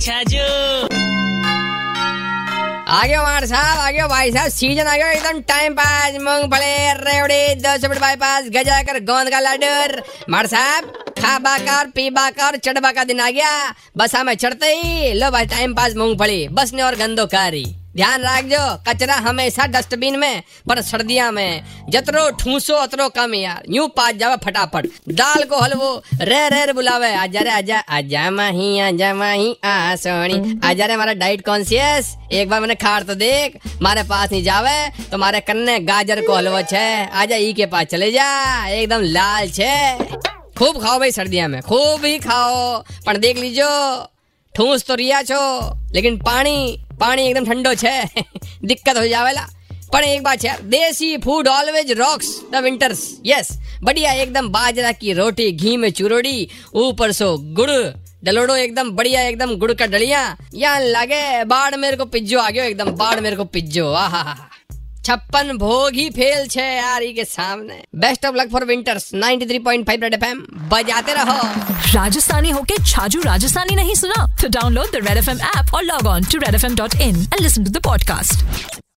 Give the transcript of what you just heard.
अच्छा आगे हमारे साहब, आगे भाई साहब सीज़न आ गया, एकदम टाइम पास मूंगफली रेवड़ी, दस रुपए बाईपास गजा कर, गोंद का लाडर। मार साहब, खाबा कर, पीबा कर, चढ़बा का दिन आ गया। बस हमें चढ़ते ही, लो भाई टाइम पास मूंगफली बसने और गंदो कारी ध्यान रखजो, कचरा हमेशा डस्टबिन में, पर सर्दिया में। जतरो ठूसो, अतरो कम यार। यूँ पास जावे फटाफट। दाल को हलवो। रे रे बुलावे। आजा रे, आजा। आजा माही आजा माही, आ सोनी आजा रे हमारा डाइट कॉन्शियस। एक बार मैंने खार तो देख। मारे पास नहीं जावे तो मारे कन्ने गाजर को हलवो छे। आजा ई के पास चले जा। एकदम लाल छे। खूब खाओ भाई सर्दिया में। खूब ही खाओ। पर देख लीजो ठूस तो रिया छो, लेकिन पानी पानी एकदम ठंडो छे। दिक्कत हो जावेला। पर एक बात है desi food always rocks the winters yes बढ़िया एकदम बाजरा की रोटी, घी में चुरोड़ी, ऊपर सो गुड़। डलोडो एकदम बढ़िया, एकदम गुड़ का डलिया। यहाँ लगे बाढ़ मेरे को पिज्जो आ गयो, एकदम बाढ़ मेरे को पिज्जो। आहा छप्पन भोग ही फेल छे यार के सामने। Best of luck for winters 93.5 Red FM बजाते रहो। राजस्थानी होके छाजू राजस्थानी नहीं सुना? तो download the Red F M app और log on to Red F M dot in and listen to the podcast